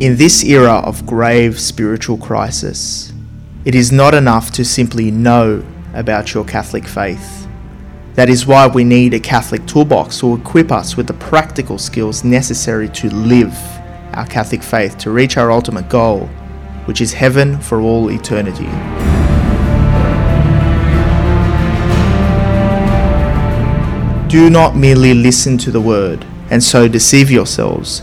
In this era of grave spiritual crisis, it is not enough to simply know about your Catholic faith. That is why we need a Catholic toolbox to equip us with the practical skills necessary to live our Catholic faith to reach our ultimate goal, which is heaven for all eternity. Do not merely listen to the word and so deceive yourselves.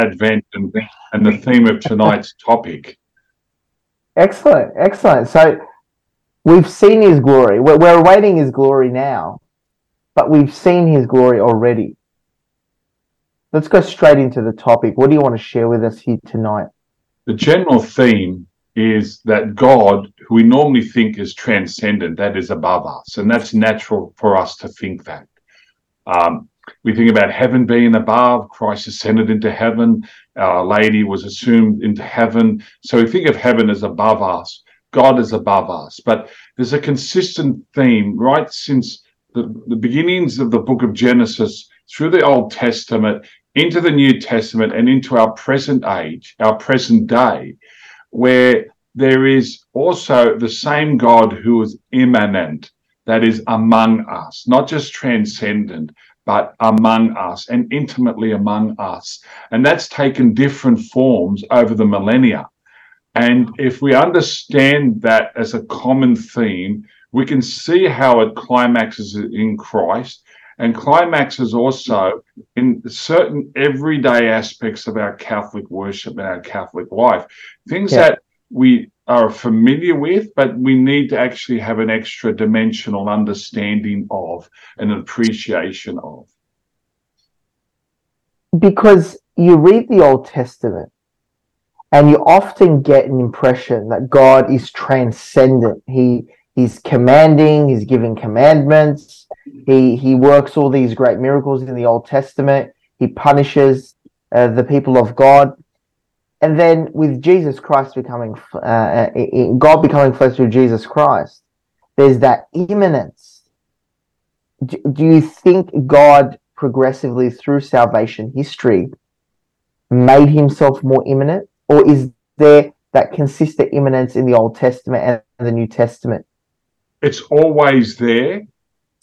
Advent and, and the theme of tonight's topic. Excellent, excellent. So we've seen his glory. We're, we're awaiting his glory now, but we've seen his glory already. Let's go straight into the topic. What do you want to share with us here tonight? The general theme is that God, who we normally think is transcendent, that is above us, and that's natural for us to think that. Um, we think about heaven being above, Christ ascended into heaven, Our Lady was assumed into heaven. So we think of heaven as above us, God is above us. But there's a consistent theme right since the, the beginnings of the book of Genesis through the Old Testament into the New Testament and into our present age, our present day, where there is also the same God who is immanent, that is among us, not just transcendent, but among us and intimately among us. And that's taken different forms over the millennia. And if we understand that as a common theme, we can see how it climaxes in Christ and climaxes also in certain everyday aspects of our Catholic worship and our Catholic life. Things yeah. that we are familiar with, but we need to actually have an extra dimensional understanding of and appreciation of. Because you read the Old Testament and you often get an impression that God is transcendent. He he's commanding, he's giving commandments, he he works all these great miracles in the Old Testament, he punishes uh, the people of God and then with Jesus Christ becoming uh, God becoming flesh through Jesus Christ, there's that immanence. Do, do you think God progressively through salvation history made himself more immanent, or is there that consistent immanence in the Old Testament and the New Testament? It's always there.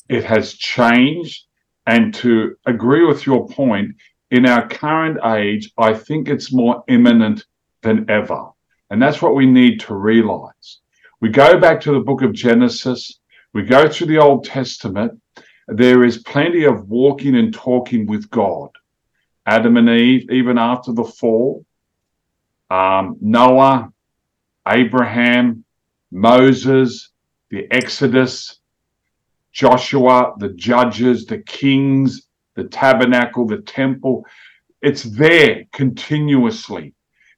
It has changed. And to agree with your point, in our current age, I think it's more immanent than ever. And that's what we need to realize. We go back to the book of Genesis, we go through the Old Testament. There is plenty of walking and talking with God. Adam and Eve, even after the fall, um, Noah, Abraham, Moses, the Exodus, Joshua, the judges, the kings, the tabernacle, the temple. It's there continuously.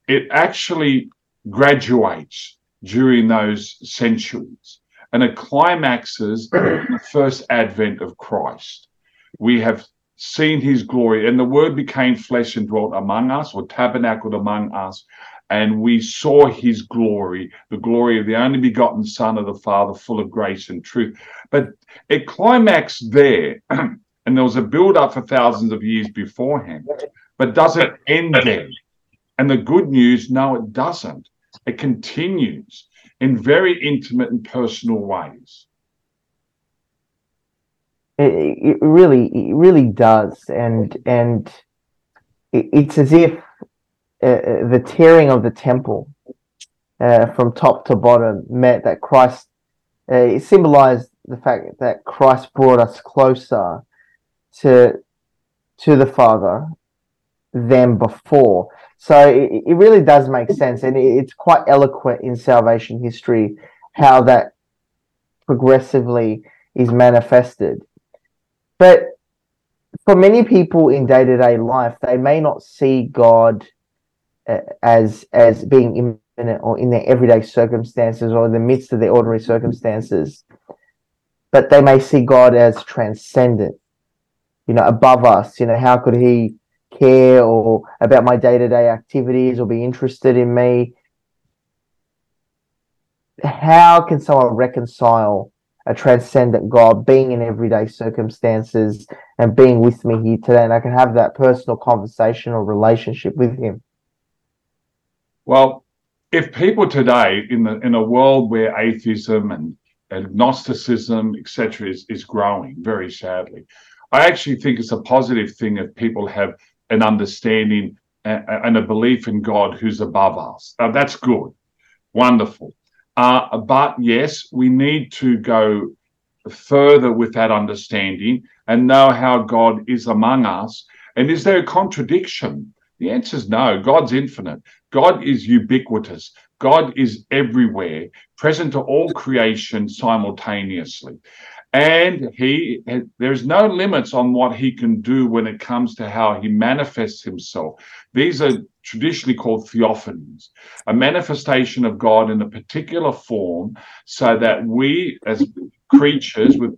It actually graduates during those centuries and it climaxes the first advent of Christ. We have seen his glory, and the word became flesh and dwelt among us, or tabernacled among us, and we saw his glory, the glory of the only begotten Son of the Father, full of grace and truth. But it climaxed there and there was a build up for thousands of years beforehand. But does it end there? And the good news, no, it doesn't. It continues in very intimate and personal ways. It, it really, it really does, and and it's as if uh, uh, the tearing of the temple uh, from top to bottom meant that Christ uh, it symbolized the fact that Christ brought us closer to to the Father than before. So it, it really does make sense, and it, it's quite eloquent in salvation history how that progressively is manifested. But for many people in day to day life, they may not see God uh, as as being immanent or in their everyday circumstances or in the midst of their ordinary circumstances, but they may see God as transcendent, you know, above us. You know, how could He care or about my day to day activities or be interested in me? How can someone reconcile a transcendent God being in everyday circumstances and being with me here today? And I can have that personal conversation or relationship with Him. Well, if people today in the in a world where atheism and agnosticism, etc., is, is growing very sadly, I actually think it's a positive thing if people have an understanding and a belief in God who's above us. Now, that's good, wonderful. Uh, but yes, we need to go further with that understanding and know how God is among us. And is there a contradiction? The answer is no. God's infinite. God is ubiquitous. God is everywhere, present to all creation simultaneously and he there's no limits on what he can do when it comes to how he manifests himself. These are traditionally called theophanies a manifestation of god in a particular form so that we as creatures with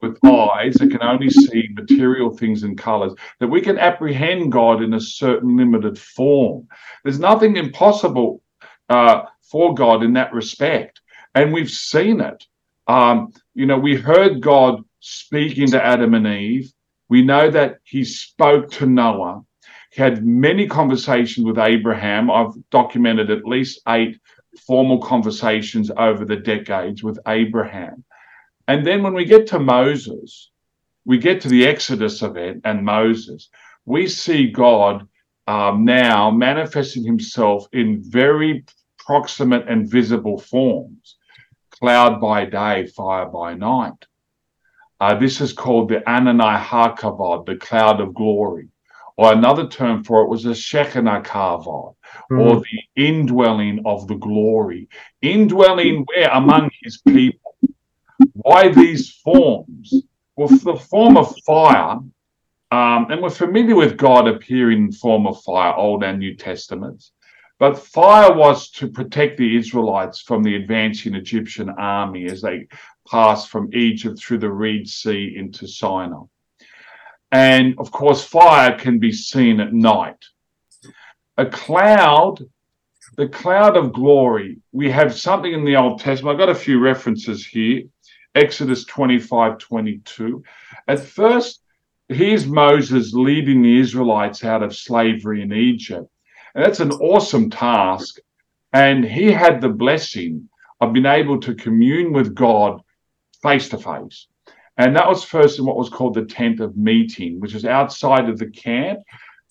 with eyes that can only see material things and colors that we can apprehend god in a certain limited form. There's nothing impossible uh, for god in that respect. And we've seen it um, you know, we heard God speaking to Adam and Eve. We know that he spoke to Noah. He had many conversations with Abraham. I've documented at least eight formal conversations over the decades with Abraham. And then when we get to Moses, we get to the Exodus event and Moses, we see God um, now manifesting himself in very proximate and visible forms cloud by day, fire by night. Uh, this is called the Ananai HaKavod, the cloud of glory. Or another term for it was the Shekinah Kavod, mm. or the indwelling of the glory. Indwelling where? Among his people. Why these forms? Well, the form of fire, um, and we're familiar with God appearing in form of fire, Old and New Testaments. But fire was to protect the Israelites from the advancing Egyptian army as they passed from Egypt through the Reed Sea into Sinai. And of course, fire can be seen at night. A cloud, the cloud of glory, we have something in the Old Testament. I've got a few references here. Exodus 25 22. At first, here's Moses leading the Israelites out of slavery in Egypt. And that's an awesome task. And he had the blessing of being able to commune with God face to face. And that was first in what was called the tent of meeting, which is outside of the camp.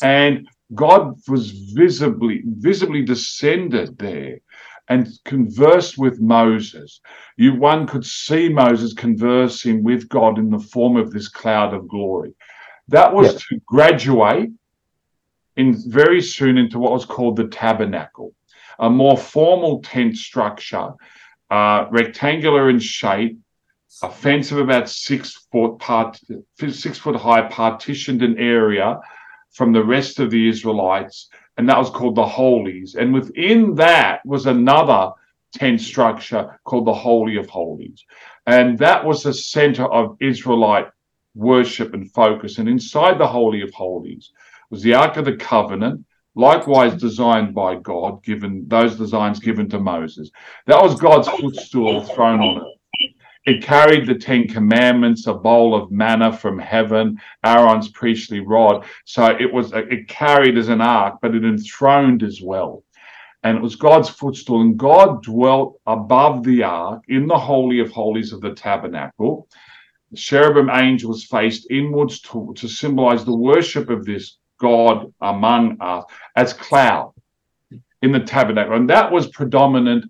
And God was visibly, visibly descended there and conversed with Moses. You one could see Moses conversing with God in the form of this cloud of glory. That was yep. to graduate in very soon into what was called the tabernacle, a more formal tent structure, uh, rectangular in shape, a fence of about six foot part, six foot high, partitioned an area from the rest of the Israelites, and that was called the Holies. And within that was another tent structure called the Holy of Holies, and that was the center of Israelite worship and focus. And inside the Holy of Holies was the Ark of the Covenant, likewise designed by God, given those designs given to Moses. That was God's footstool throne on it. it carried the Ten Commandments, a bowl of manna from heaven, Aaron's priestly rod. So it was it carried as an ark, but it enthroned as well. And it was God's footstool, and God dwelt above the ark in the holy of holies of the tabernacle. The cherubim angels faced inwards to, to symbolize the worship of this God among us as cloud in the tabernacle. And that was predominant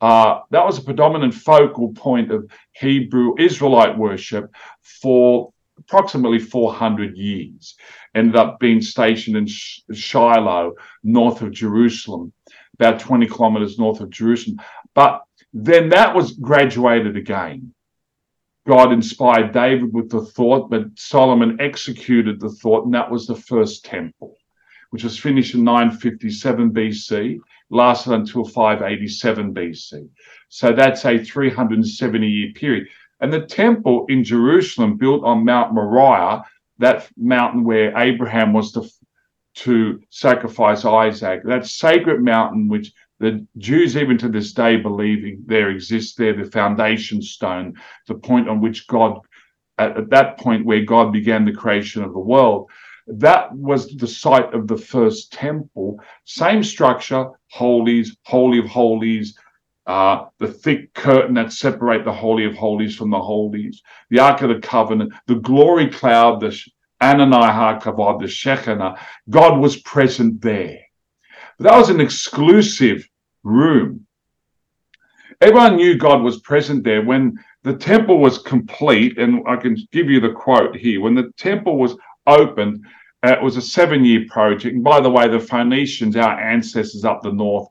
uh, that was a predominant focal point of Hebrew Israelite worship for approximately 400 years. Ended up being stationed in Shiloh, north of Jerusalem, about 20 kilometers north of Jerusalem. But then that was graduated again. God inspired David with the thought, but Solomon executed the thought, and that was the first temple, which was finished in 957 BC lasted until 587 BC. So that's a 370 year period. And the temple in Jerusalem, built on Mount Moriah, that mountain where Abraham was to, to sacrifice Isaac, that sacred mountain which the Jews, even to this day, believe there exists there, the foundation stone, the point on which God, at, at that point where God began the creation of the world, that was the site of the first temple. Same structure, holies, holy of holies, uh, the thick curtain that separate the holy of holies from the holies, the ark of the covenant, the glory cloud, the Ananai HaKavod, the Shekinah. God was present there. But that was an exclusive room. Everyone knew God was present there when the temple was complete, and I can give you the quote here. When the temple was opened, uh, it was a seven year project. And by the way, the Phoenicians, our ancestors up the north,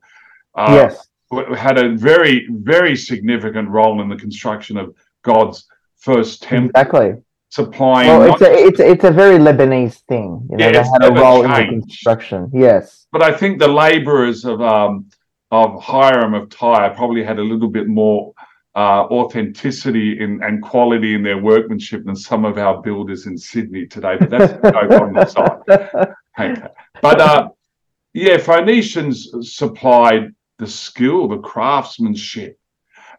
uh, yes. had a very, very significant role in the construction of God's first temple. Exactly. Supplying. Well, it's a, it's, it's a very Lebanese thing. You know, yeah, they had a role changed. in the construction. Yes. But I think the laborers of um, of Hiram of Tyre probably had a little bit more uh, authenticity in, and quality in their workmanship than some of our builders in Sydney today. But that's on the side. Okay. But uh, yeah, Phoenicians supplied the skill, the craftsmanship,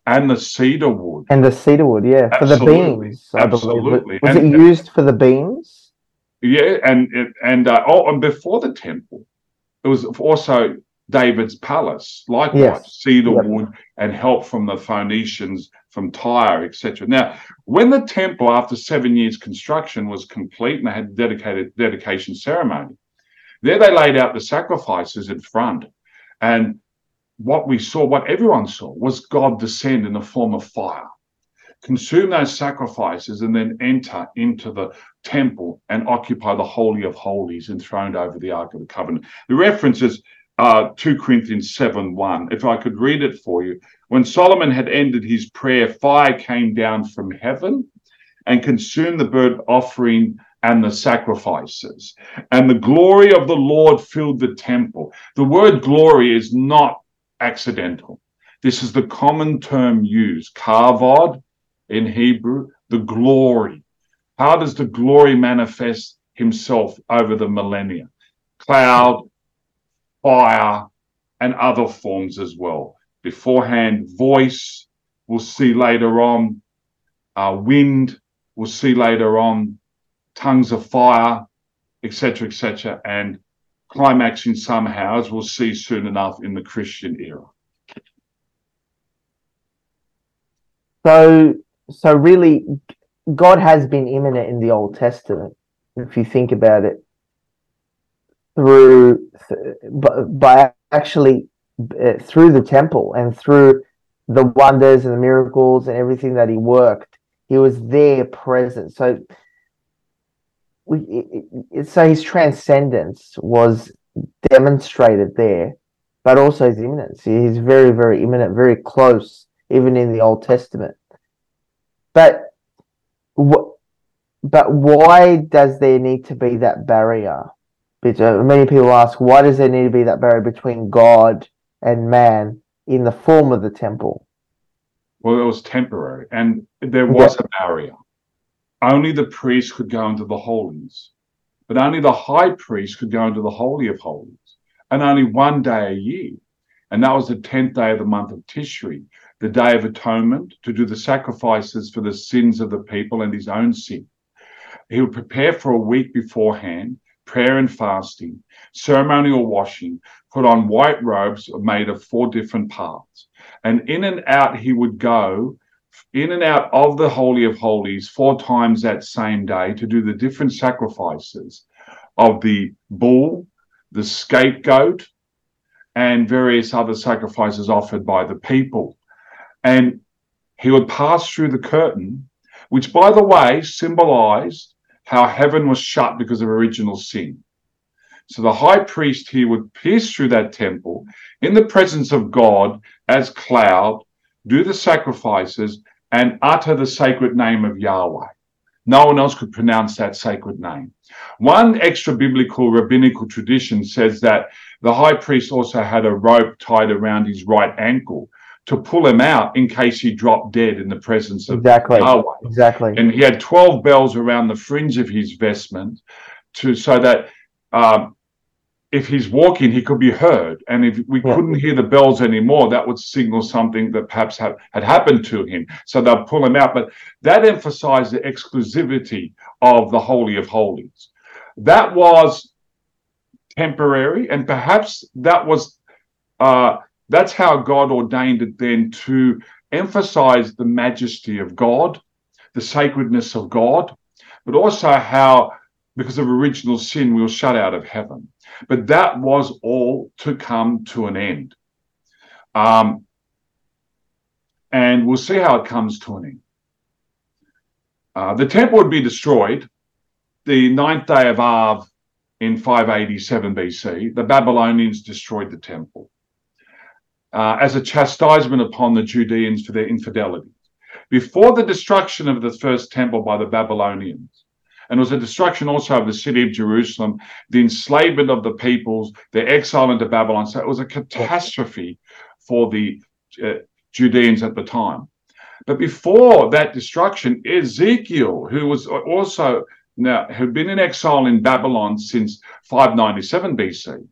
and the cedar wood. And the cedar wood, yeah, for the beams. Absolutely. Was and, it used for the beams? Yeah, and and uh, oh, and before the temple, it was also David's palace, likewise, yes. cedar yep. wood and help from the Phoenicians from Tyre, etc. Now, when the temple, after seven years construction, was complete and they had dedicated dedication ceremony, there they laid out the sacrifices in front. And what we saw, what everyone saw, was God descend in the form of fire, consume those sacrifices, and then enter into the temple and occupy the Holy of Holies enthroned over the Ark of the Covenant. The references uh, 2 Corinthians 7 1. If I could read it for you. When Solomon had ended his prayer, fire came down from heaven and consumed the burnt offering and the sacrifices. And the glory of the Lord filled the temple. The word glory is not accidental. This is the common term used, kavod in Hebrew, the glory. How does the glory manifest himself over the millennia? Cloud, fire, and other forms as well. Beforehand, voice, we'll see later on, uh, wind, we'll see later on, tongues of fire, etc., etc., and climaxing somehow, as we'll see soon enough in the Christian era. So, so really, God has been immanent in the Old Testament. If you think about it, through by actually uh, through the temple and through the wonders and the miracles and everything that he worked he was there present. So we so his transcendence was demonstrated there but also his immanence. He's very very immanent very close even in the old testament. But but why does there need to be that barrier many people ask, why does there need to be that barrier between God and man in the form of the temple? Well, it was temporary, and there was yeah. a barrier. Only the priest could go into the holies, but only the high priest could go into the holy of holies, and only one day a year, and that was the tenth day of the month of Tishri. the Day of Atonement, to do the sacrifices for the sins of the people and his own sin. He would prepare for a week beforehand, prayer and fasting, ceremonial washing, put on white robes made of four different parts. And in and out he would go, in and out of the Holy of Holies four times that same day to do the different sacrifices of the bull, the scapegoat, and various other sacrifices offered by the people. And he would pass through the curtain, which, by the way, symbolized how heaven was shut because of original sin. So the high priest here would pierce through that temple in the presence of God as cloud, do the sacrifices, and utter the sacred name of Yahweh. No one else could pronounce that sacred name. One extra biblical rabbinical tradition says that the high priest also had a rope tied around his right ankle to pull him out in case he dropped dead in the presence of exactly Yahweh. exactly And he had 12 bells around the fringe of his vestment to so that um, if he's walking, he could be heard. And if we Yeah. couldn't hear the bells anymore, that would signal something that perhaps had, had happened to him. So they'll pull him out. But that emphasized the exclusivity of the Holy of Holies. That was temporary, and perhaps that was uh, that's how God ordained it then to emphasize the majesty of God, the sacredness of God, but also how because of original sin we were shut out of heaven. But that was all to come to an end. Um, and we'll see how it comes to an end. Uh, the temple would be destroyed the ninth day of Av in 587 BC. The Babylonians destroyed the temple uh, as a chastisement upon the Judeans for their infidelity. Before the destruction of the first temple by the Babylonians, and was a destruction also of the city of Jerusalem, the enslavement of the peoples, their exile into Babylon. So it was a catastrophe for the uh, Judeans at the time. But before that destruction, Ezekiel, who was also now had been in exile in Babylon since 597 BC,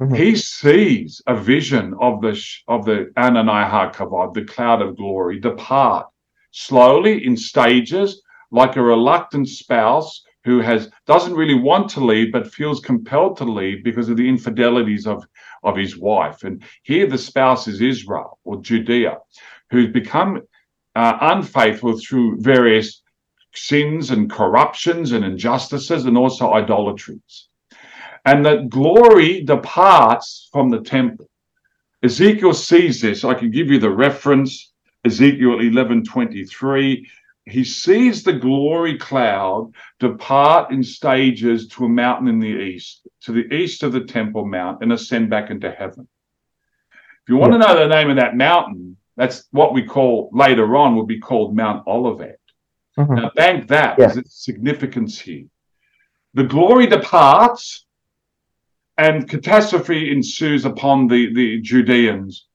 Mhm. he sees a vision of the of the Ananiah Kavod, the cloud of glory, depart slowly in stages, like a reluctant spouse who has doesn't really want to leave but feels compelled to leave because of the infidelities of of his wife. And here the spouse is Israel or Judea, who's become uh, unfaithful through various sins and corruptions and injustices and also idolatries. And that glory departs from the temple. Ezekiel sees this. I can give you the reference, Ezekiel 11:23. He sees the glory cloud depart in stages to a mountain in the east, to the east of the Temple Mount, and ascend back into heaven. If you want to know the name of that mountain, that's what we call later on will be called Mount Olivet. Mhm. Now, thank that Yeah. its significance here. The glory departs, and catastrophe ensues upon the, the Judeans.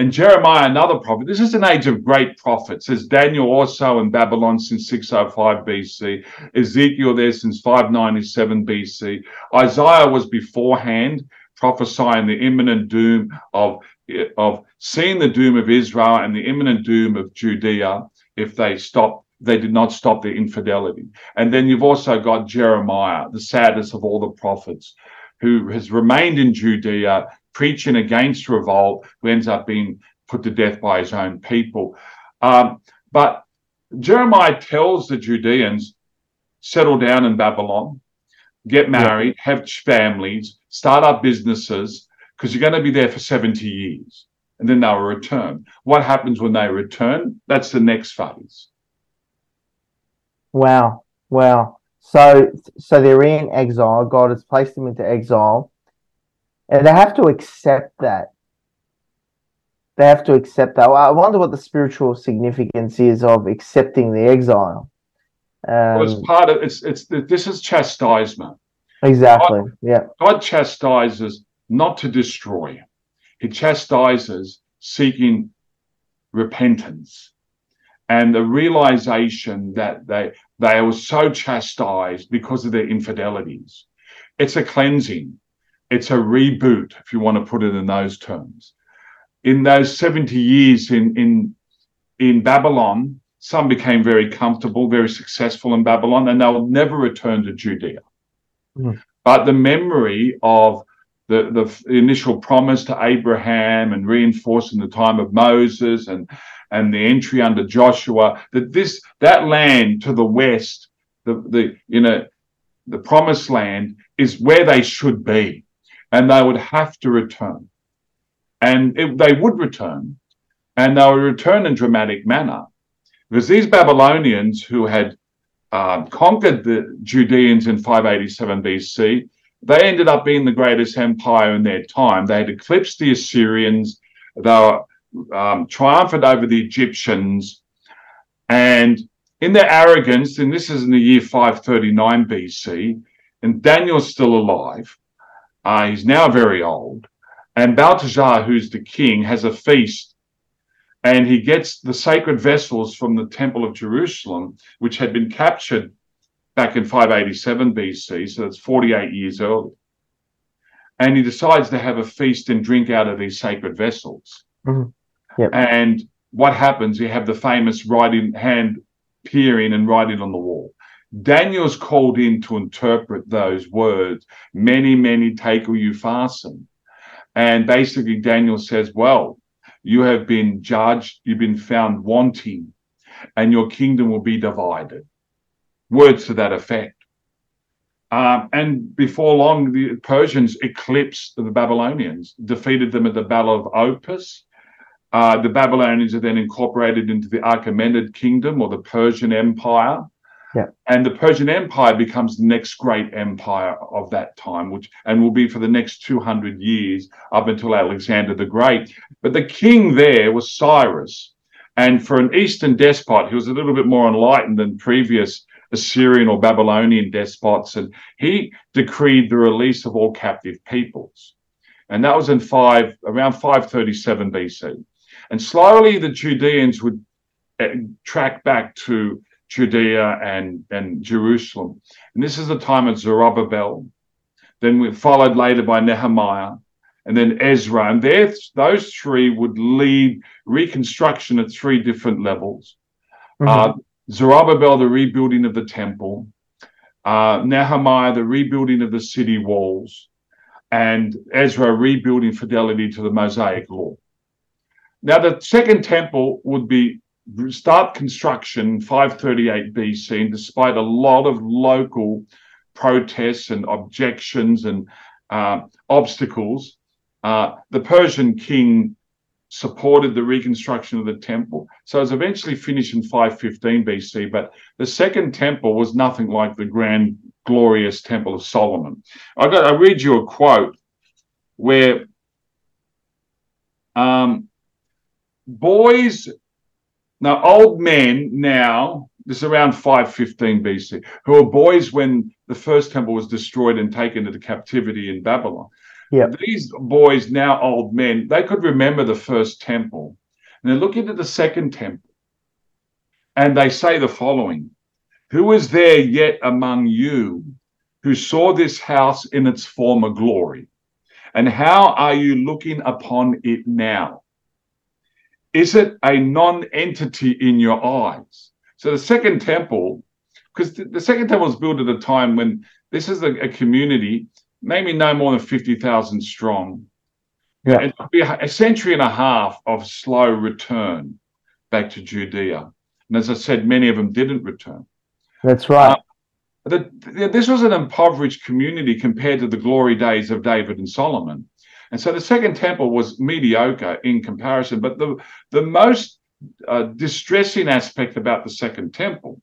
And Jeremiah, another prophet, this is an age of great prophets. There's Daniel also in Babylon since 605 BC, Ezekiel there since 597 BC. Isaiah was beforehand prophesying the imminent doom of, of seeing the doom of Israel and the imminent doom of Judea if they stop they did not stop their infidelity. And then you've also got Jeremiah, the saddest of all the prophets, who has remained in Judea preaching against revolt, who ends up being put to death by his own people. Um, but Jeremiah tells the Judeans, settle down in Babylon, get married, have families, start up businesses, because you're going to be there for 70 years. And then they'll return. What happens when they return? That's the next phase. Wow, wow. So, so they're in exile. God has placed them into exile, and they have to accept that. They have to accept that. I wonder what the spiritual significance is of accepting the exile. Well, it's Um, part of it's it's this is chastisement. exactly. Yeah. God chastises not to destroy. He chastises seeking repentance and the realization that they they were so chastised because of their infidelities. It's a cleansing. It's a reboot, if you want to put it in those terms. in those 70 years in, in, in Babylon, some became very comfortable, very successful in Babylon, and they'll never return to Judea. Mm. But the memory of the, the initial promise to Abraham and reinforced in the time of Moses and, and the entry under Joshua, that this that land to the west, the, the you know, the promised land is where they should be. And they would have to return. And it, they would return, and they would return in dramatic manner because these Babylonians who had uh, conquered the Judeans in 587 BC, they ended up being the greatest empire in their time. They had eclipsed the Assyrians, they were um, triumphant over the Egyptians, and in their arrogance, and this is in the year 539 BC, and Daniel's still alive. Uh, he's now very old. And Balthazar, who's the king, has a feast and he gets the sacred vessels from the Temple of Jerusalem, which had been captured back in 587 BC, so that's 48 years early. And he decides to have a feast and drink out of these sacred vessels. Mhm. Yep. And what happens? You have the famous writing hand peering and writing on the wall. Daniel's called in to interpret those words. Many, many take or you fasten. And basically, Daniel says, Well, you have been judged, you've been found wanting, and your kingdom will be divided. Words to that effect. Um, and before long, the Persians eclipsed the Babylonians, defeated them at the Battle of Opis. Uh, the Babylonians are then incorporated into the Achaemenid kingdom or the Persian Empire. Yeah. And the Persian Empire becomes the next great empire of that time, which and will be for the next 200 years up until Alexander the Great. But the king there was Cyrus. And for an Eastern despot, he was a little bit more enlightened than previous Assyrian or Babylonian despots. And he decreed the release of all captive peoples. And that was in five around 537 BC. And slowly the Judeans would uh, track back to Judea and, and Jerusalem. And this is the time of Zerubbabel. Then we followed later by Nehemiah and then Ezra. And those three would lead reconstruction at three different levels. Mhm. Uh, Zerubbabel, the rebuilding of the temple. Uh, Nehemiah, the rebuilding of the city walls. And Ezra, rebuilding fidelity to the Mosaic law. Now, the second temple would be start construction 538 BC, and despite a lot of local protests and objections and uh, obstacles, uh, the Persian king supported the reconstruction of the temple. So it was eventually finished in 515 BC, but the second temple was nothing like the grand, glorious temple of Solomon. I got, I read you a quote where um, boys now, old men now, this is around 515 BC, who were boys when the first temple was destroyed and taken into captivity in Babylon. Yeah. These boys, now old men, they could remember the first temple. And they look into the second temple. And they say the following Who is there yet among you who saw this house in its former glory? And how are you looking upon it now? is it a non-entity in your eyes? So the second temple, because the, the second temple was built at a time when this is a, a community, maybe no more than 50,000 strong. Yeah. It'll be a, century and a half of slow return back to Judea. And as I said, many of them didn't return. That's right. The, the- this was an impoverished community compared to the glory days of David and Solomon. And so the second temple was mediocre in comparison. But the, the most uh, distressing aspect about the second temple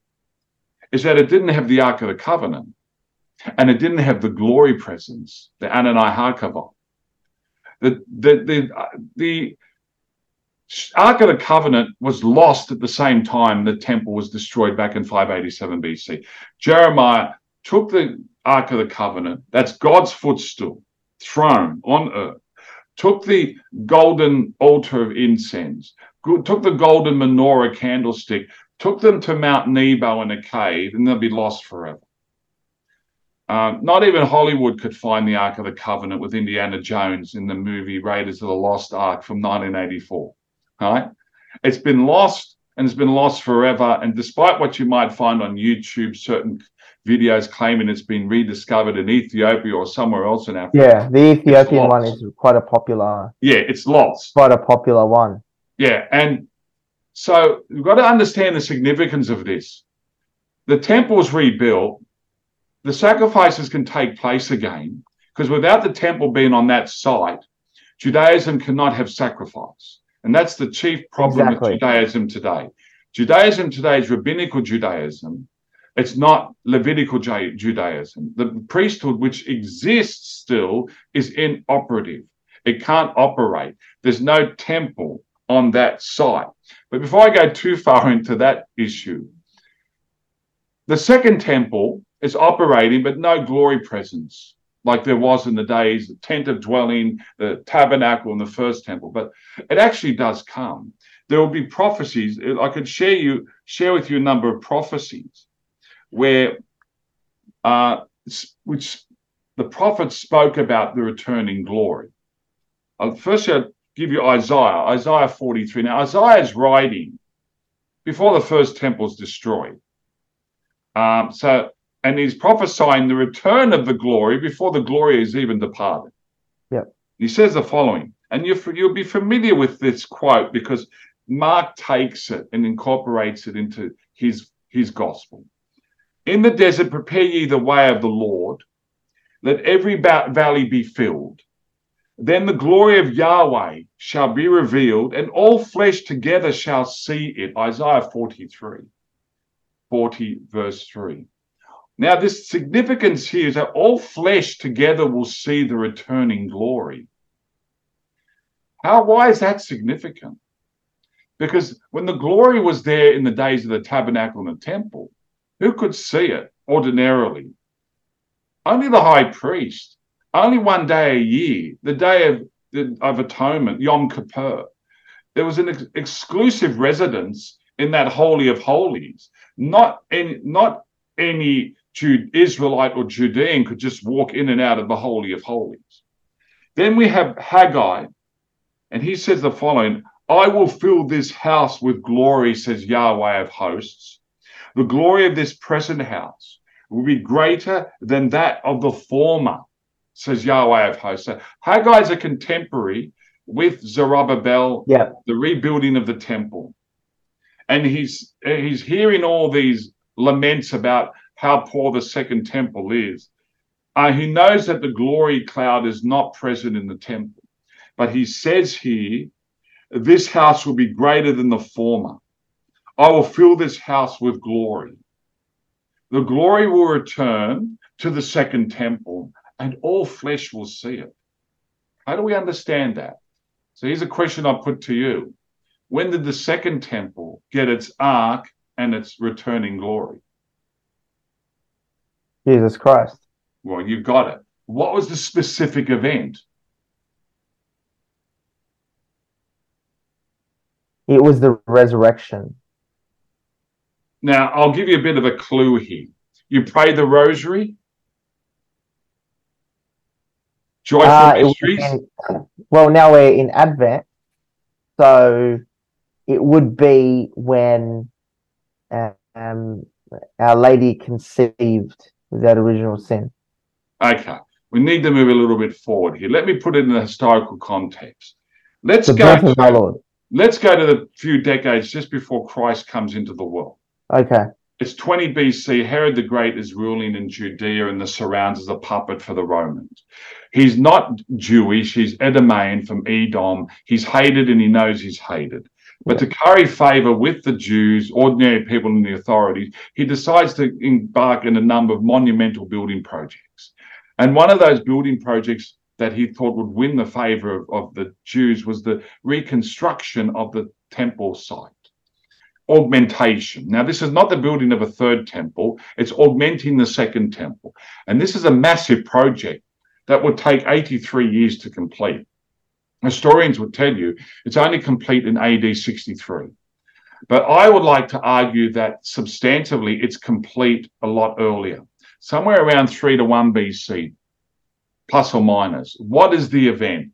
is that it didn't have the Ark of the Covenant and it didn't have the glory presence, the Anani Hakavah. The, the, the, the Ark of the Covenant was lost at the same time the temple was destroyed back in 587 BC. Jeremiah took the Ark of the Covenant, that's God's footstool, throne on earth, took the golden altar of incense, took the golden menorah candlestick, took them to Mount Nebo in a cave, and they'll be lost forever. Um, not even Hollywood could find the Ark of the Covenant with Indiana Jones in the movie Raiders of the Lost Ark from 1984. Right? It's been lost and it's been lost forever. And despite what you might find on YouTube, certain videos claiming it's been rediscovered in Ethiopia or somewhere else in Africa. Yeah, the Ethiopian one is quite a popular. Yeah, it's lost. Quite a popular one. Yeah, and so you've got to understand the significance of this. The temple's rebuilt, the sacrifices can take place again, because without the temple being on that site, Judaism cannot have sacrifice. And that's the chief problem exactly. with Judaism today. Judaism today is rabbinical Judaism. It's not Levitical Judaism. The priesthood, which exists still, is inoperative. It can't operate. There's no temple on that site. But before I go too far into that issue, the second temple is operating, but no glory presence like there was in the days, the tent of dwelling, the tabernacle, and the first temple. But it actually does come. There will be prophecies. I could share you share with you a number of prophecies where uh, which the prophets spoke about the returning glory. I'll first I'll give you Isaiah, Isaiah 43. Now Isaiah is writing before the first temple is destroyed. Um, so and he's prophesying the return of the glory before the glory is even departed. Yeah. He says the following, and you you'll be familiar with this quote because Mark takes it and incorporates it into his his gospel. In the desert, prepare ye the way of the Lord. Let every valley be filled. Then the glory of Yahweh shall be revealed, and all flesh together shall see it. Isaiah 43, 40, verse 3. Now, this significance here is that all flesh together will see the returning glory. How, why is that significant? Because when the glory was there in the days of the tabernacle and the temple, who could see it ordinarily? Only the high priest. Only one day a year, the day of, of atonement, Yom Kippur. There was an ex- exclusive residence in that holy of holies. Not any, not any Jude, Israelite or Judean could just walk in and out of the Holy of Holies. Then we have Haggai, and he says the following I will fill this house with glory, says Yahweh of hosts. The glory of this present house will be greater than that of the former, says Yahweh of hosts. So Haggai is a contemporary with Zerubbabel, yeah. the rebuilding of the temple. And he's he's hearing all these laments about how poor the second temple is. Uh, he knows that the glory cloud is not present in the temple, but he says here, This house will be greater than the former. I will fill this house with glory. The glory will return to the second temple, and all flesh will see it. How do we understand that? So here's a question I put to you. When did the second temple get its ark and its returning glory? Jesus Christ. Well, you've got it. What was the specific event? It was the resurrection. Now, I'll give you a bit of a clue here. You pray the rosary? Joyful uh, mysteries? In, well, now we're in Advent. So it would be when um, Our Lady conceived that original sin. Okay, we need to move a little bit forward here. Let me put it in a historical context. Let's the go. To, let's go to the few decades just before Christ comes into the world. Okay. It's 20 BC. Herod the Great is ruling in Judea and the surrounds as a puppet for the Romans. He's not Jewish. He's Edomian from Edom. He's hated and he knows he's hated. But to curry favor with the Jews, ordinary people in the authorities, he decides to embark in a number of monumental building projects. And one of those building projects that he thought would win the favor of, of the Jews was the reconstruction of the temple site. Augmentation. Now, this is not the building of a third temple, it's augmenting the second temple. And this is a massive project that would take 83 years to complete. Historians would tell you it's only complete in AD 63. But I would like to argue that substantively it's complete a lot earlier. somewhere around 3 to 1 BC, plus or minus. What is the event?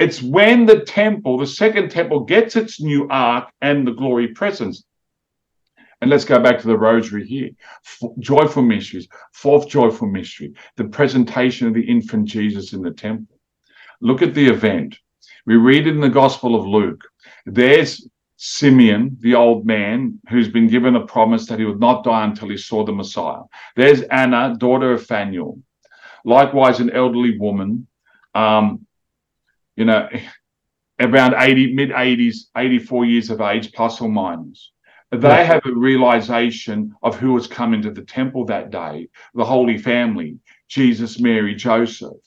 It's when the temple, the second temple, gets its new ark and the glory presence. And let's go back to the rosary here. F- joyful mysteries. Fourth joyful mystery, the presentation of the infant Jesus in the temple. Look at the event. We read it in the Gospel of Luke. There's Simeon, the old man, who's been given a promise that he would not die until he saw the Messiah. There's Anna, daughter of Phanuel. Likewise, an elderly woman, um, you know, around 80, mid 80s, 84 years of age, plus or minus. They have a realization of who has come into the temple that day, the Holy Family, Jesus, Mary, Joseph.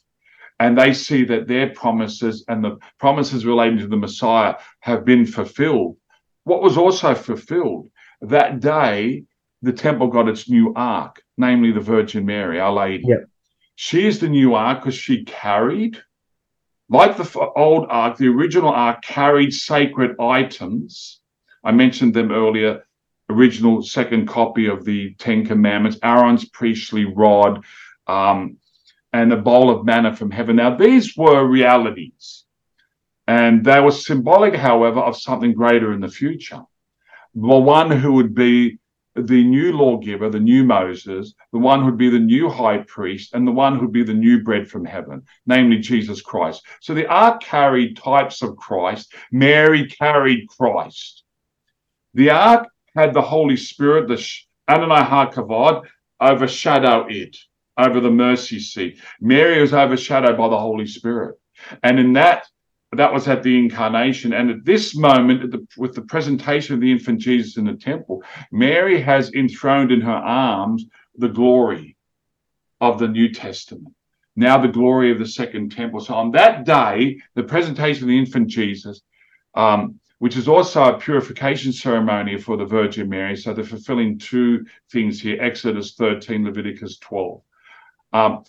And they see that their promises and the promises relating to the Messiah have been fulfilled. What was also fulfilled that day, the temple got its new ark, namely the Virgin Mary, Our Lady. Yep. She is the new ark because she carried, like the old ark, the original ark carried sacred items I mentioned them earlier. Original second copy of the Ten Commandments, Aaron's priestly rod, um, and a bowl of manna from heaven. Now, these were realities, and they were symbolic, however, of something greater in the future. The one who would be the new lawgiver, the new Moses, the one who would be the new high priest, and the one who would be the new bread from heaven, namely Jesus Christ. So the ark carried types of Christ. Mary carried Christ. The ark had the Holy Spirit, the Adonai HaKavod, overshadow it over the mercy seat. Mary was overshadowed by the Holy Spirit. And in that, that was at the incarnation. And at this moment, at the, with the presentation of the infant Jesus in the temple, Mary has enthroned in her arms the glory of the New Testament. Now, the glory of the second temple. So, on that day, the presentation of the infant Jesus, um, which is also a purification ceremony for the Virgin Mary. So they're fulfilling two things here Exodus 13, Leviticus 12. Um,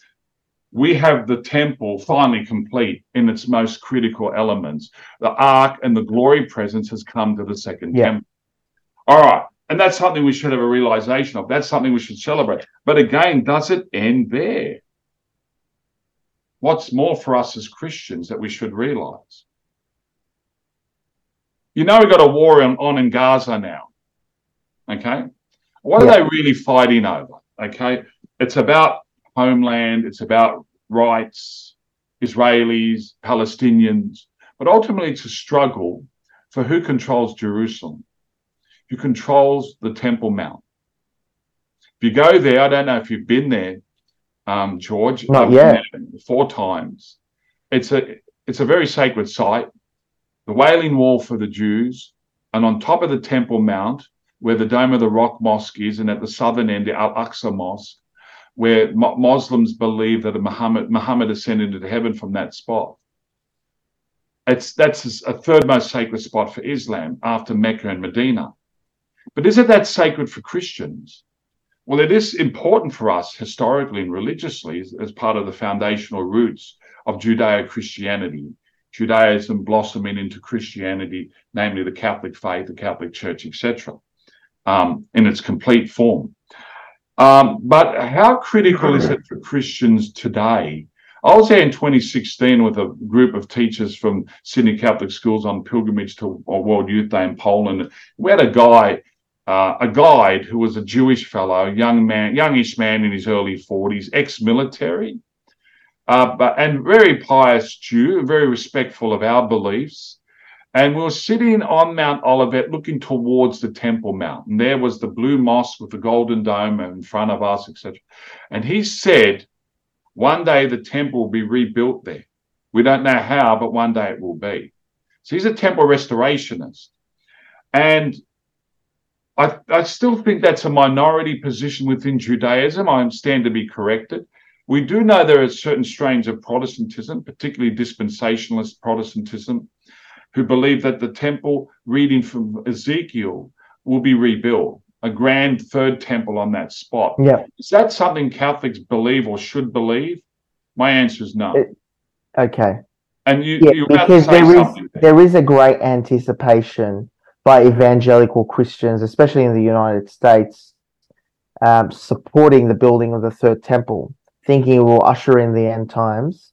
we have the temple finally complete in its most critical elements. The ark and the glory presence has come to the second yeah. temple. All right. And that's something we should have a realization of. That's something we should celebrate. But again, does it end there? What's more for us as Christians that we should realize? You know, we've got a war on, on in Gaza now. Okay. What are they really fighting over? Okay. It's about homeland, it's about rights, Israelis, Palestinians, but ultimately it's a struggle for who controls Jerusalem, who controls the Temple Mount. If you go there, I don't know if you've been there, um, George. Not yet. Four times. It's a it's a very sacred site the Wailing Wall for the Jews, and on top of the Temple Mount, where the Dome of the Rock Mosque is, and at the southern end, the Al Aqsa Mosque, where Muslims believe that Muhammad, Muhammad ascended into heaven from that spot. It's that's a third most sacred spot for Islam after Mecca and Medina. But is it that sacred for Christians? Well, it is important for us historically and religiously as, as part of the foundational roots of Judeo Christianity Judaism blossoming into Christianity, namely the Catholic faith, the Catholic Church, etc., um, in its complete form. Um, but how critical is it for Christians today? I was there in 2016 with a group of teachers from Sydney Catholic schools on pilgrimage to World Youth Day in Poland. We had a guy, uh, a guide who was a Jewish fellow, young man, youngish man in his early 40s, ex-military, uh, but and very pious Jew, very respectful of our beliefs. And we were sitting on Mount Olivet looking towards the Temple Mount. And there was the blue mosque with the golden dome in front of us, etc. And he said, one day the temple will be rebuilt there. We don't know how, but one day it will be. So he's a temple restorationist. And I, I still think that's a minority position within Judaism. I stand to be corrected. We do know there are certain strains of Protestantism, particularly dispensationalist Protestantism, who believe that the temple, reading from Ezekiel, will be rebuilt, a grand third temple on that spot. Yeah. Is that something Catholics believe or should believe? My answer is no. It, okay. And you, yeah, because there is there. there is a great anticipation by evangelical Christians, especially in the United States, um, supporting the building of the third temple, thinking it will usher in the end times,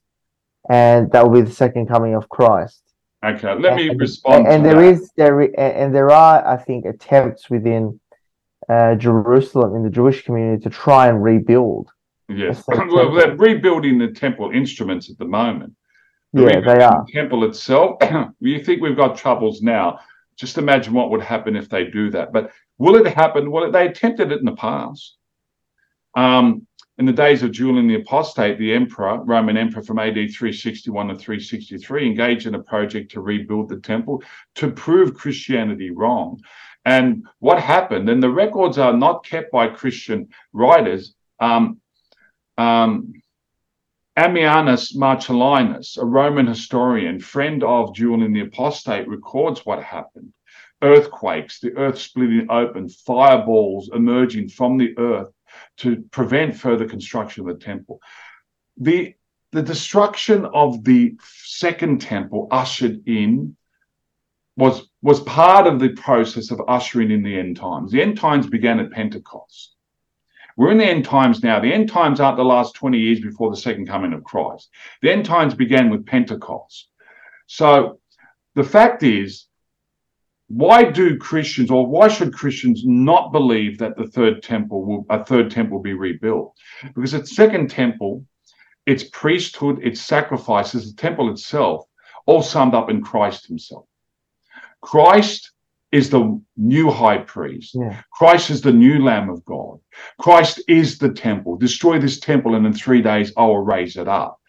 and that will be the second coming of Christ. Okay, let me and, respond. And, and there that. is there and there are, I think, attempts within uh, Jerusalem in the Jewish community to try and rebuild. Yes. Well, they're rebuilding the temple instruments at the moment. The Yeah, they are. the temple itself. you think we've got troubles now? Just imagine what would happen if they do that. But will it happen? Well, they attempted it in the past. Um, in the days of Julian the Apostate, the emperor, Roman emperor from AD 361 to 363, engaged in a project to rebuild the temple to prove Christianity wrong. And what happened, and the records are not kept by Christian writers, um, um, Ammianus Marcellinus, a Roman historian, friend of Julian the Apostate, records what happened. Earthquakes, the earth splitting open, fireballs emerging from the earth to prevent further construction of the temple. The, the destruction of the second temple ushered in was, was part of the process of ushering in the end times. The end times began at Pentecost. We're in the end times now. The end times aren't the last 20 years before the second coming of Christ. The end times began with Pentecost. So the fact is, why do Christians or why should Christians not believe that the third temple will a third temple be rebuilt? Because the second temple, its priesthood, its sacrifices, the temple itself, all summed up in Christ himself. Christ is the new high priest. Yeah. Christ is the new Lamb of God. Christ is the temple. Destroy this temple, and in three days I will raise it up.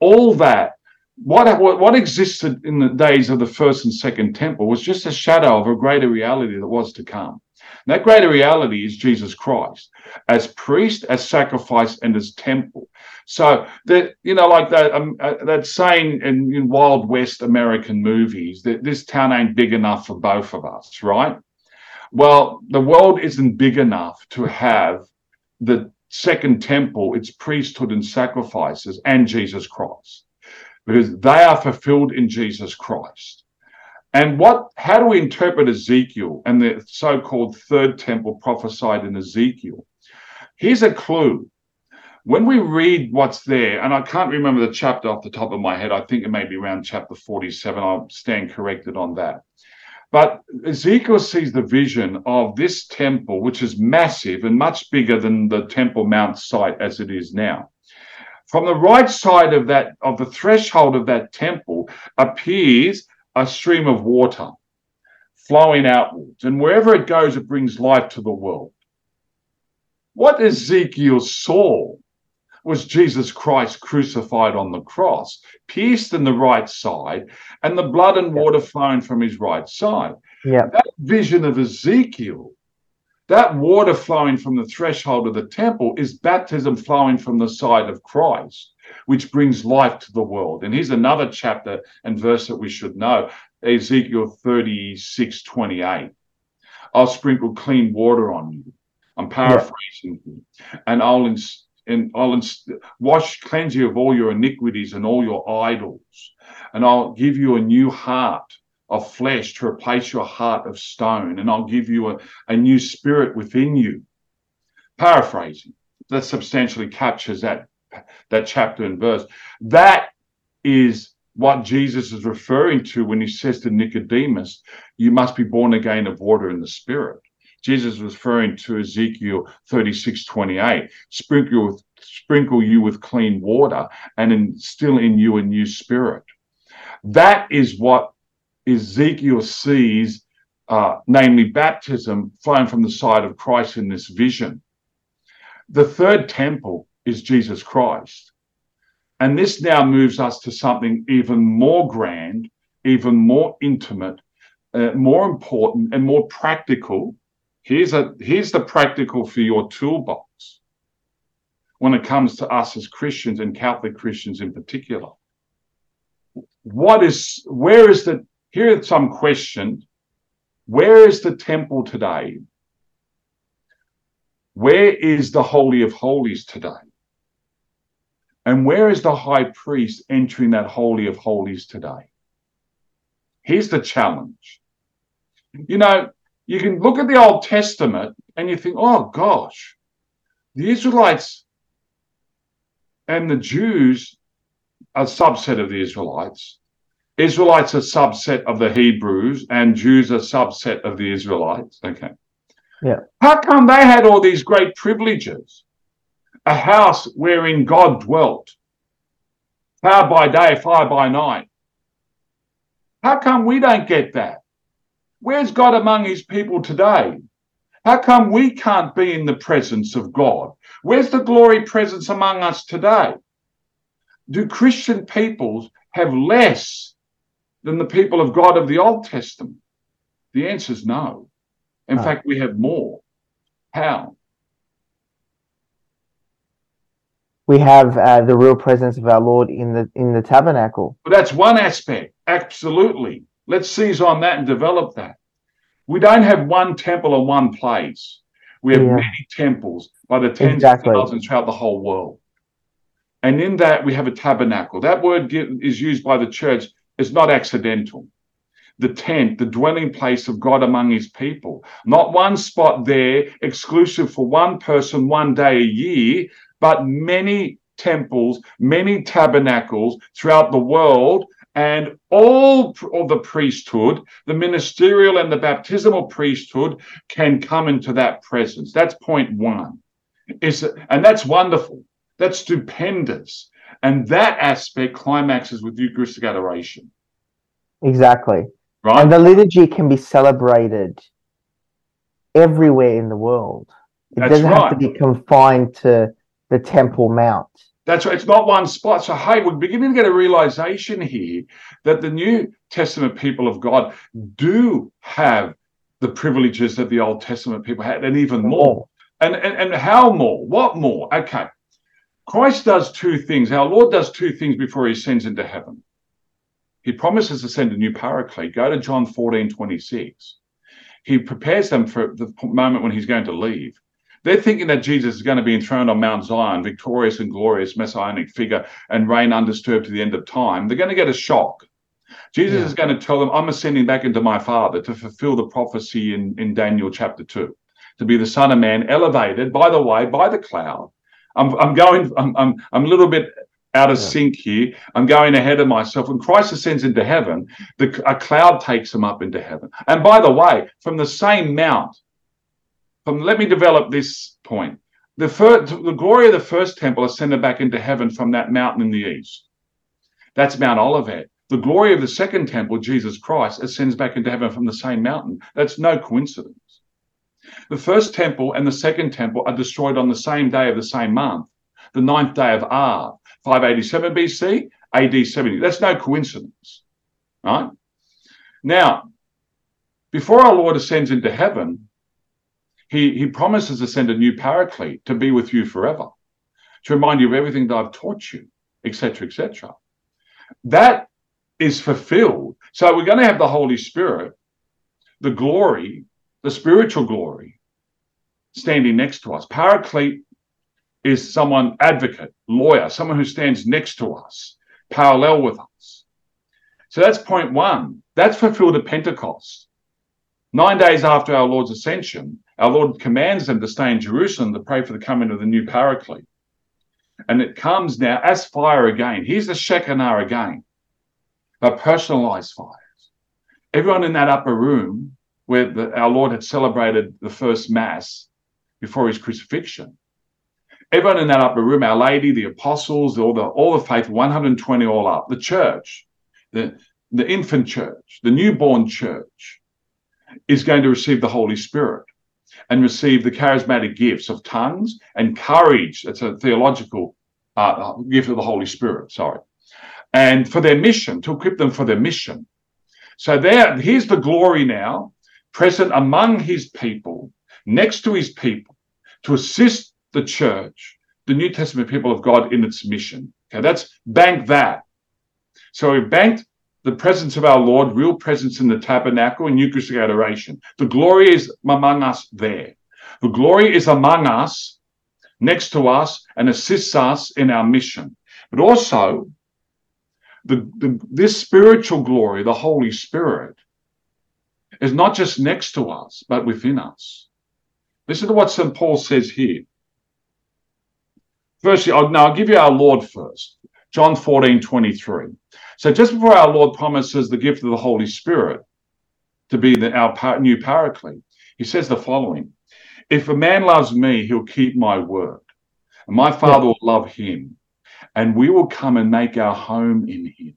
All that, what, what, what existed in the days of the first and second temple was just a shadow of a greater reality that was to come. And that greater reality is Jesus Christ as priest, as sacrifice, and as temple. So that you know, like that um, uh, that saying in, in Wild West American movies that this town ain't big enough for both of us, right? Well, the world isn't big enough to have the second temple, its priesthood and sacrifices, and Jesus Christ, because they are fulfilled in Jesus Christ. And what? How do we interpret Ezekiel and the so-called third temple prophesied in Ezekiel? Here's a clue. When we read what's there, and I can't remember the chapter off the top of my head, I think it may be around chapter 47. I'll stand corrected on that. But Ezekiel sees the vision of this temple, which is massive and much bigger than the Temple Mount site as it is now. From the right side of that, of the threshold of that temple, appears a stream of water flowing outwards. And wherever it goes, it brings life to the world. What Ezekiel saw was Jesus Christ crucified on the cross, pierced in the right side, and the blood and water flowing from his right side. Yeah. That vision of Ezekiel, that water flowing from the threshold of the temple, is baptism flowing from the side of Christ, which brings life to the world. And here's another chapter and verse that we should know Ezekiel 36 28. I'll sprinkle clean water on you. I'm paraphrasing here. And I'll ins- and I'll ins- wash, cleanse you of all your iniquities and all your idols. And I'll give you a new heart of flesh to replace your heart of stone. And I'll give you a, a new spirit within you. Paraphrasing. That substantially captures that, that chapter and verse. That is what Jesus is referring to when he says to Nicodemus, You must be born again of water and the spirit. Jesus is referring to Ezekiel 36 28. Sprinkle, with, sprinkle you with clean water and instill in you a new spirit. That is what Ezekiel sees, uh, namely baptism flowing from the side of Christ in this vision. The third temple is Jesus Christ. And this now moves us to something even more grand, even more intimate, uh, more important, and more practical. Here's a here's the practical for your toolbox when it comes to us as Christians and Catholic Christians in particular. What is where is the here are some questions. Where is the temple today? Where is the Holy of Holies today? And where is the high priest entering that Holy of Holies today? Here's the challenge. You know, you can look at the Old Testament and you think, oh gosh, the Israelites and the Jews are a subset of the Israelites. Israelites are a subset of the Hebrews, and Jews are a subset of the Israelites. Okay. Yeah. How come they had all these great privileges? A house wherein God dwelt, fire by day, fire by night. How come we don't get that? Where's God among his people today? How come we can't be in the presence of God? Where's the glory presence among us today? Do Christian peoples have less than the people of God of the Old Testament? The answer is no. In No. fact, we have more. How? We have uh, the real presence of our Lord in the in the tabernacle. But that's one aspect. Absolutely. Let's seize on that and develop that. We don't have one temple in one place. We have Yeah. many temples by the tens Exactly. of thousands throughout the whole world. And in that, we have a tabernacle. That word is used by the church. It's not accidental. The tent, the dwelling place of God among his people. Not one spot there, exclusive for one person one day a year, but many temples, many tabernacles throughout the world, and all of the priesthood, the ministerial and the baptismal priesthood, can come into that presence. That's point one. Is and that's wonderful. That's stupendous. And that aspect climaxes with Eucharistic adoration, Exactly. right? And the liturgy can be celebrated everywhere in the world. It That's doesn't have to be confined to the Temple Mount. That's right. It's not one spot. So, hey, we're beginning to get a realization here that the New Testament people of God do have the privileges that the Old Testament people had, and even more. And, and, and how more? What more? Okay. Christ does two things. Our Lord does two things before he ascends into heaven. He promises to send a new paraclete. Go to John 14, 26. He prepares them for the moment when he's going to leave. They're thinking that Jesus is going to be enthroned on Mount Zion, victorious and glorious messianic figure, and reign undisturbed to the end of time. They're going to get a shock. Jesus Yeah. is going to tell them, I'm ascending back into my Father to fulfill the prophecy in, in Daniel chapter 2, to be the Son of Man, elevated, by the way, by the cloud. I'm, I'm going, I'm, I'm, I'm a little bit out of Yeah. sync here. I'm going ahead of myself. When Christ ascends into heaven, the, a cloud takes him up into heaven. And by the way, from the same mount, from let me develop this point. The first, the glory of the first temple ascended back into heaven from that mountain in the east. That's Mount Olivet. The glory of the second temple, Jesus Christ, ascends back into heaven from the same mountain. That's no coincidence. The first temple and the second temple are destroyed on the same day of the same month, the ninth day of Av, 587 BC, AD 70. That's no coincidence, right? Now, before our Lord ascends into heaven, he, he promises to send a new paraclete to be with you forever, to remind you of everything that I've taught you, etc., etc. That is fulfilled. So we're going to have the Holy Spirit, the glory, the spiritual glory, standing next to us. Paraclete is someone, advocate, lawyer, someone who stands next to us, parallel with us. So that's point one. That's fulfilled at Pentecost. Nine days after our Lord's ascension, our Lord commands them to stay in Jerusalem to pray for the coming of the new paraclete. And it comes now as fire again. Here's the Shekinah again, but personalized fires. Everyone in that upper room where the, our Lord had celebrated the first Mass before his crucifixion, everyone in that upper room, Our Lady, the apostles, all the all the faithful, 120 all up, the church, the, the infant church, the newborn church, is going to receive the Holy Spirit and receive the charismatic gifts of tongues and courage. That's a theological uh, gift of the Holy Spirit, sorry. And for their mission, to equip them for their mission. So there, here's the glory now, present among his people, next to his people, to assist the church, the New Testament people of God in its mission. Okay, that's bank that. So we've banked the presence of our Lord, real presence in the tabernacle and Eucharistic adoration. The glory is among us there. The glory is among us, next to us, and assists us in our mission. But also, the, the, this spiritual glory, the Holy Spirit, is not just next to us, but within us. Listen to what St. Paul says here. Firstly, I'll, now I'll give you our Lord first. John 14, 23. So just before our Lord promises the gift of the Holy Spirit to be the, our new paraclete, he says the following If a man loves me, he'll keep my word, and my Father yeah. will love him, and we will come and make our home in him.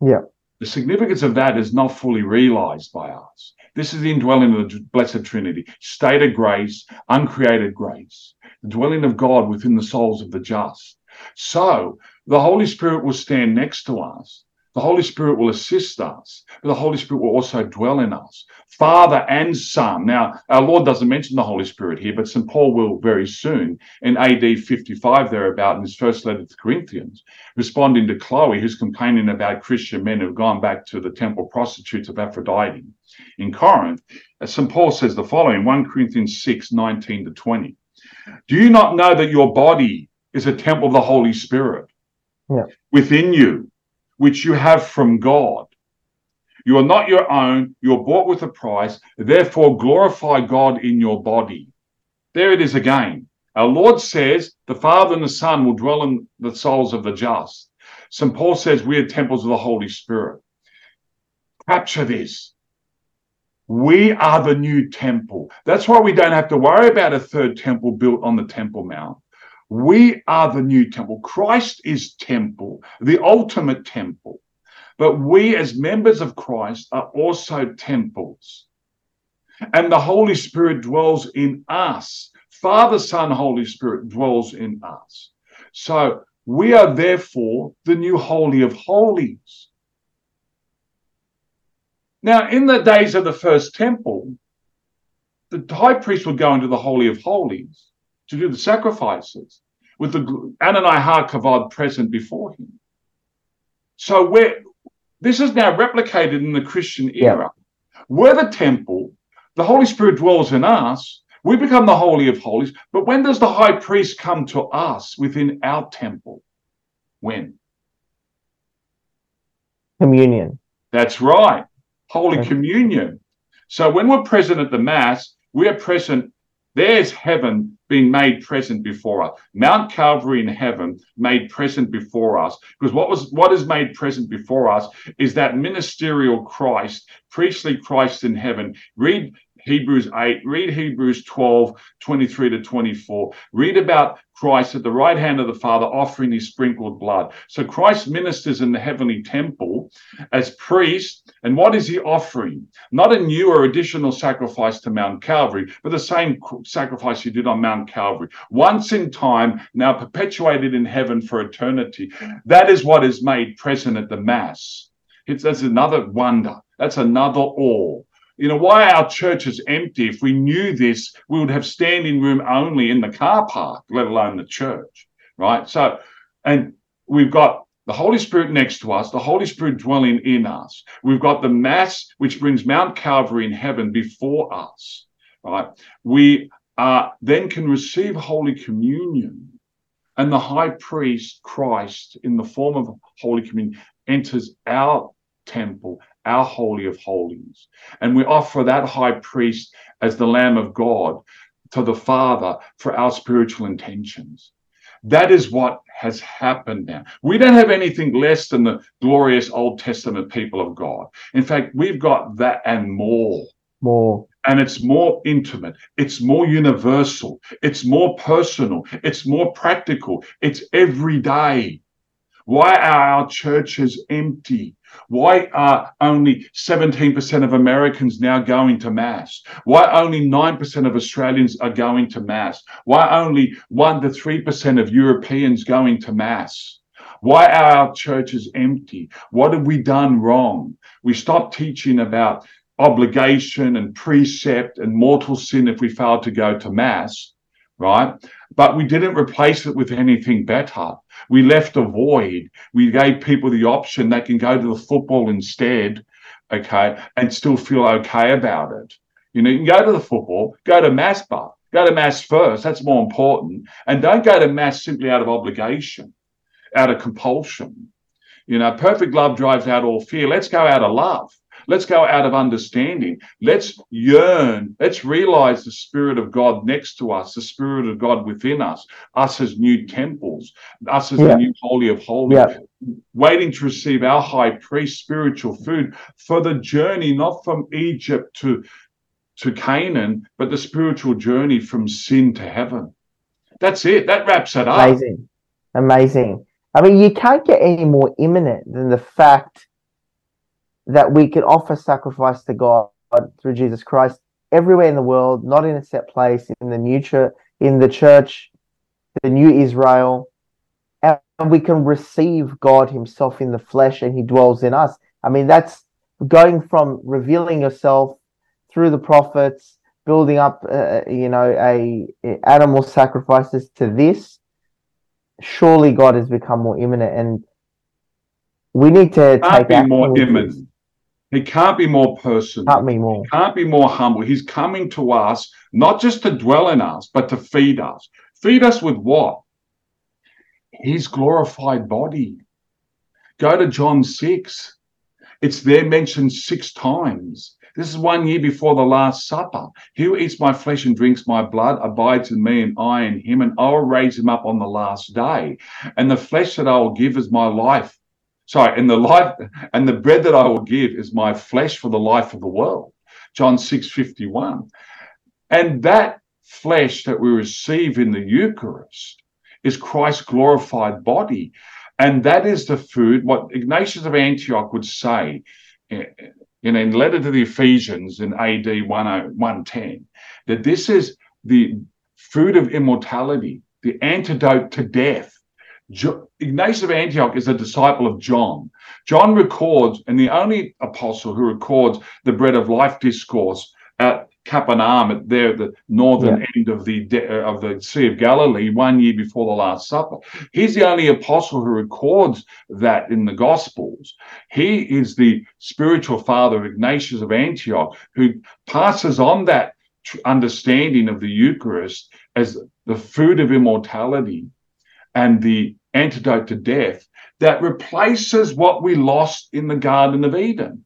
Yeah. The significance of that is not fully realized by us. This is the indwelling of the Blessed Trinity, state of grace, uncreated grace, the dwelling of God within the souls of the just. So the Holy Spirit will stand next to us the Holy Spirit will assist us, but the Holy Spirit will also dwell in us. Father and Son. Now, our Lord doesn't mention the Holy Spirit here, but St. Paul will very soon in AD 55, thereabout, in his first letter to Corinthians, responding to Chloe, who's complaining about Christian men who've gone back to the temple prostitutes of Aphrodite in Corinth. Uh, St. Paul says the following 1 Corinthians 6 19 to 20. Do you not know that your body is a temple of the Holy Spirit yeah. within you? Which you have from God. You are not your own, you are bought with a price, therefore glorify God in your body. There it is again. Our Lord says the Father and the Son will dwell in the souls of the just. St. Paul says we are temples of the Holy Spirit. Capture this. We are the new temple. That's why we don't have to worry about a third temple built on the Temple Mount. We are the new temple. Christ is temple, the ultimate temple. But we, as members of Christ, are also temples. And the Holy Spirit dwells in us. Father, Son, Holy Spirit dwells in us. So we are therefore the new Holy of Holies. Now, in the days of the first temple, the high priest would go into the Holy of Holies to do the sacrifices with the Adonai HaKavod present before him. So we're, this is now replicated in the Christian era. Yeah. We're the temple, the Holy Spirit dwells in us, we become the Holy of Holies. But when does the high priest come to us within our temple? When? Communion. That's right. Holy okay. Communion. So when we're present at the Mass, we are present. There's heaven being made present before us. Mount Calvary in heaven made present before us. Because what was what is made present before us is that ministerial Christ, priestly Christ in heaven. Read Hebrews 8, read Hebrews 12, 23 to 24. Read about Christ at the right hand of the Father offering his sprinkled blood. So Christ ministers in the heavenly temple as priest. And what is he offering? Not a new or additional sacrifice to Mount Calvary, but the same sacrifice he did on Mount Calvary. Once in time, now perpetuated in heaven for eternity. That is what is made present at the Mass. It's, that's another wonder. That's another awe you know, why our church is empty. If we knew this, we would have standing room only in the car park, let alone the church, right? So, and we've got the Holy Spirit next to us, the Holy Spirit dwelling in us. We've got the Mass, which brings Mount Calvary in heaven before us, right? We uh, then can receive Holy Communion. And the high priest, Christ, in the form of Holy Communion, enters our temple, our Holy of Holies. And we offer that high priest as the Lamb of God to the Father for our spiritual intentions. That is what has happened now. We don't have anything less than the glorious Old Testament people of God. In fact, we've got that and more. More. And it's more intimate. It's more universal. It's more personal. It's more practical. It's every day. Why are our churches empty? Why are only 17% of Americans now going to Mass? Why only 9% of Australians are going to Mass? Why only 1% to 3% of Europeans going to Mass? Why are our churches empty? What have we done wrong? We stopped teaching about obligation and precept and mortal sin if we fail to go to Mass, right? But we didn't replace it with anything better. We left a void. We gave people the option they can go to the football instead, okay, and still feel okay about it. You know, you can go to the football, go to mass bar, go to mass first. That's more important. And don't go to mass simply out of obligation, out of compulsion. You know, perfect love drives out all fear. Let's go out of love. Let's go out of understanding. Let's yearn. Let's realize the Spirit of God next to us, the Spirit of God within us, us as new temples, us as Yeah. the new Holy of Holies, Yeah. waiting to receive our high priest spiritual food for the journey, not from Egypt to, to Canaan, but the spiritual journey from sin to heaven. That's it. That wraps it up. Amazing. Amazing. I mean, you can't get any more immanent than the fact that we can offer sacrifice to God through Jesus Christ everywhere in the world, not in a set place, in the new church, in the church, the new Israel, and we can receive God Himself in the flesh, and He dwells in us. I mean, that's going from revealing yourself through the prophets, building up, uh, you know, a, a animal sacrifices to this. Surely God has become more immanent, and we need to Can't take be more immanent. He can't be more personal. Can't be more. can't be more humble. He's coming to us not just to dwell in us, but to feed us. Feed us with what? His glorified body. Go to John 6. It's there mentioned six times. This is one year before the Last Supper. He who eats my flesh and drinks my blood abides in me, and I in him, and I will raise him up on the last day. And the flesh that I will give is my life. Sorry, and the life and the bread that I will give is my flesh for the life of the world. John 6 51. And that flesh that we receive in the Eucharist is Christ's glorified body. And that is the food, what Ignatius of Antioch would say eh, in a letter to the Ephesians in AD 10 110, that this is the food of immortality, the antidote to death. Jo- Ignatius of Antioch is a disciple of John. John records, and the only apostle who records the bread of life discourse at Capernaum, at there, the northern end of the uh, of the Sea of Galilee, one year before the Last Supper. He's the only apostle who records that in the Gospels. He is the spiritual father of Ignatius of Antioch, who passes on that tr- understanding of the Eucharist as the food of immortality and the antidote to death that replaces what we lost in the Garden of Eden.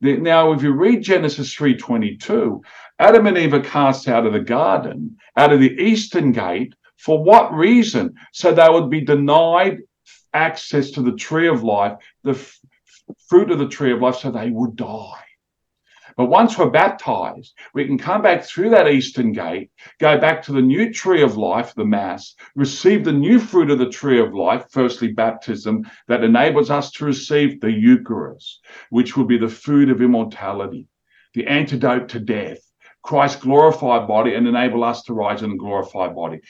Now, if you read Genesis 3:22, Adam and Eve are cast out of the garden, out of the eastern gate. For what reason? So they would be denied access to the tree of life, the f- fruit of the tree of life, so they would die. But once we're baptized, we can come back through that eastern gate, go back to the new tree of life, the Mass, receive the new fruit of the tree of life, firstly, baptism, that enables us to receive the Eucharist, which will be the food of immortality, the antidote to death, Christ's glorified body, and enable us to rise in a glorified body.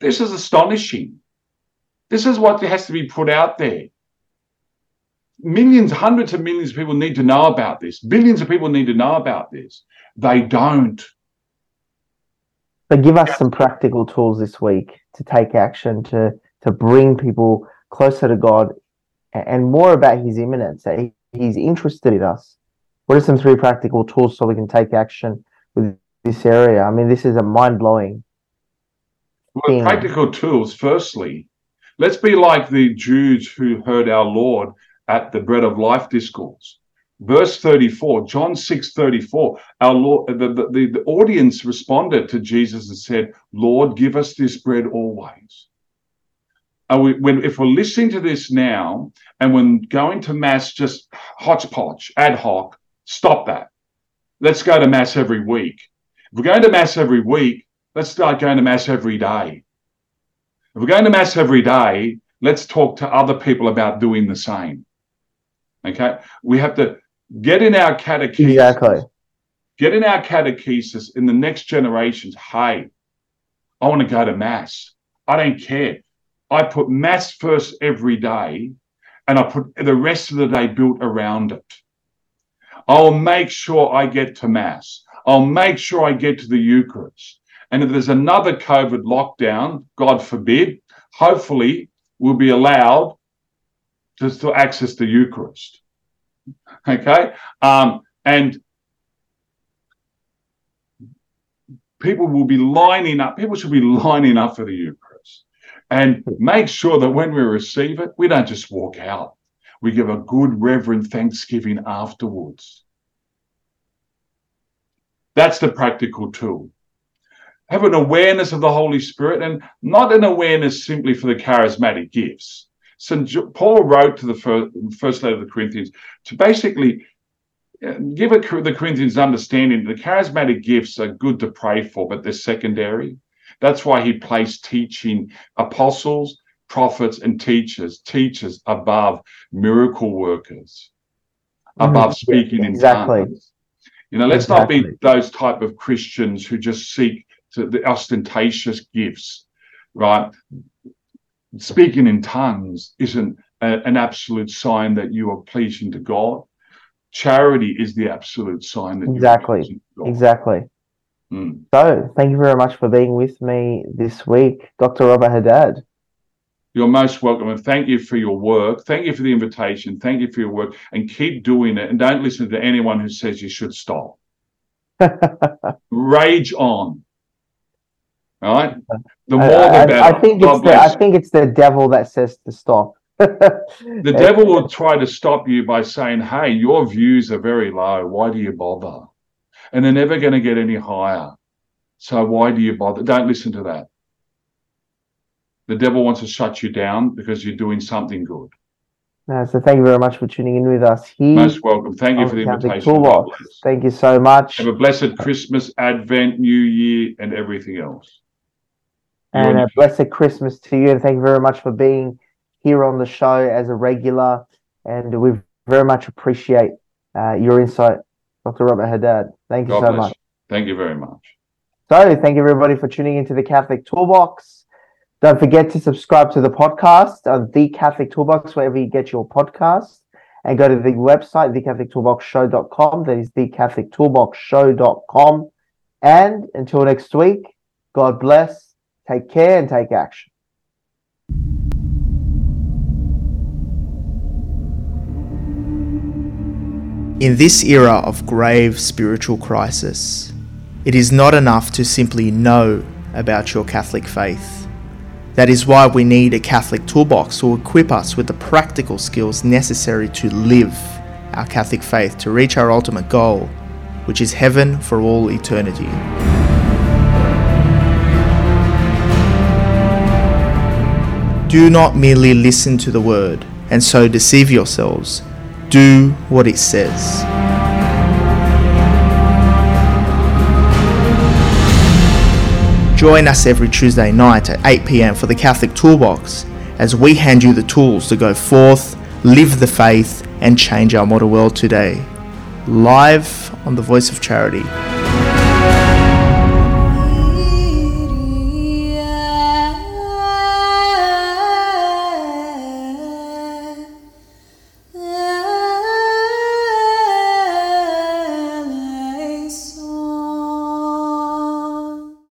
This is astonishing. This is what has to be put out there millions, hundreds of millions of people need to know about this. Billions of people need to know about this. They don't. But give us some practical tools this week to take action to to bring people closer to God and more about His immanence. That he, He's interested in us. What are some three practical tools so we can take action with this area? I mean, this is a mind blowing. Well, practical tools, firstly, let's be like the Jews who heard our Lord at the bread of life discourse. Verse 34, John 6 34, our Lord, the, the, the, audience responded to Jesus and said, Lord, give us this bread always. We, when, if we're listening to this now and when going to Mass just hodgepodge, ad hoc, stop that. Let's go to Mass every week. If we're going to Mass every week, let's start going to Mass every day. If we're going to Mass every day, let's talk to other people about doing the same. Okay? We have to get in our catechesis. Exactly. Get in our catechesis in the next generations. Hey, I want to go to Mass. I don't care. I put Mass first every day and I put the rest of the day built around it. I'll make sure I get to Mass. I'll make sure I get to the Eucharist. And if there's another COVID lockdown, God forbid, hopefully we'll be allowed to still access the Eucharist. Okay? Um, and people will be lining up, people should be lining up for the Eucharist. And make sure that when we receive it, we don't just walk out. We give a good, reverent thanksgiving afterwards. That's the practical tool. Have an awareness of the Holy Spirit and not an awareness simply for the charismatic gifts. St. Paul wrote to the first, first letter of the Corinthians to basically uh, give the Corinthians understanding the charismatic gifts are good to pray for, but they're secondary. That's why he placed teaching apostles, prophets, and teachers, teachers above miracle workers, above mm, speaking exactly. in tongues. Exactly. You know, let's exactly. not be those type of Christians who just seek to the ostentatious gifts, right? Speaking in tongues isn't a, an absolute sign that you are pleasing to God. Charity is the absolute sign that exactly, exactly. Mm. So, thank you very much for being with me this week, Dr. Robert Haddad. You're most welcome. And thank you for your work. Thank you for the invitation. Thank you for your work. And keep doing it. And don't listen to anyone who says you should stop. Rage on. All right. The more I, the better. I think it's the, I think it's the devil that says to stop. the devil will try to stop you by saying, Hey, your views are very low. Why do you bother? And they're never going to get any higher. So why do you bother? Don't listen to that. The devil wants to shut you down because you're doing something good. No, so thank you very much for tuning in with us here. Most welcome. Thank you for the invitation. Thank you so much. Have a blessed Christmas, Advent, New Year, and everything else. And a blessed Christmas to you. And thank you very much for being here on the show as a regular. And we very much appreciate uh, your insight, Dr. Robert Haddad. Thank you God so much. Thank you very much. So, thank you everybody for tuning into the Catholic Toolbox. Don't forget to subscribe to the podcast on The Catholic Toolbox, wherever you get your podcast. And go to the website, thecatholictoolboxshow.com. That is thecatholictoolboxshow.com. And until next week, God bless, take care, and take action. In this era of grave spiritual crisis, it is not enough to simply know about your Catholic faith that is why we need a Catholic toolbox to equip us with the practical skills necessary to live our Catholic faith to reach our ultimate goal, which is heaven for all eternity. Do not merely listen to the word and so deceive yourselves. Do what it says. Join us every Tuesday night at 8 pm for the Catholic Toolbox as we hand you the tools to go forth, live the faith, and change our modern world today. Live on the Voice of Charity.